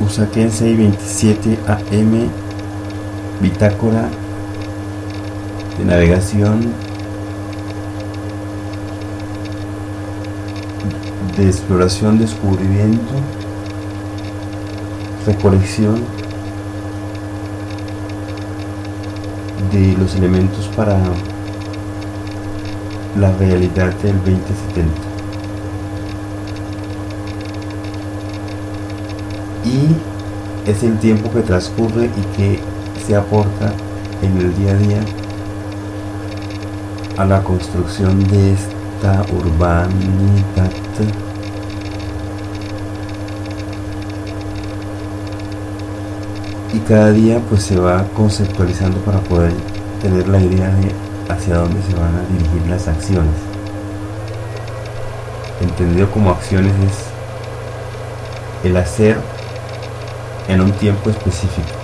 Usaquén 627 AM, bitácora de navegación de exploración, descubrimiento, recolección de los elementos para la realidad del 2070. Y es el tiempo que transcurre y que se aporta en el día a día a la construcción de esta urbanidad y cada día pues se va conceptualizando para poder tener la idea de hacia dónde se van a dirigir las acciones. Entendido como acciones es el hacer en un tiempo específico.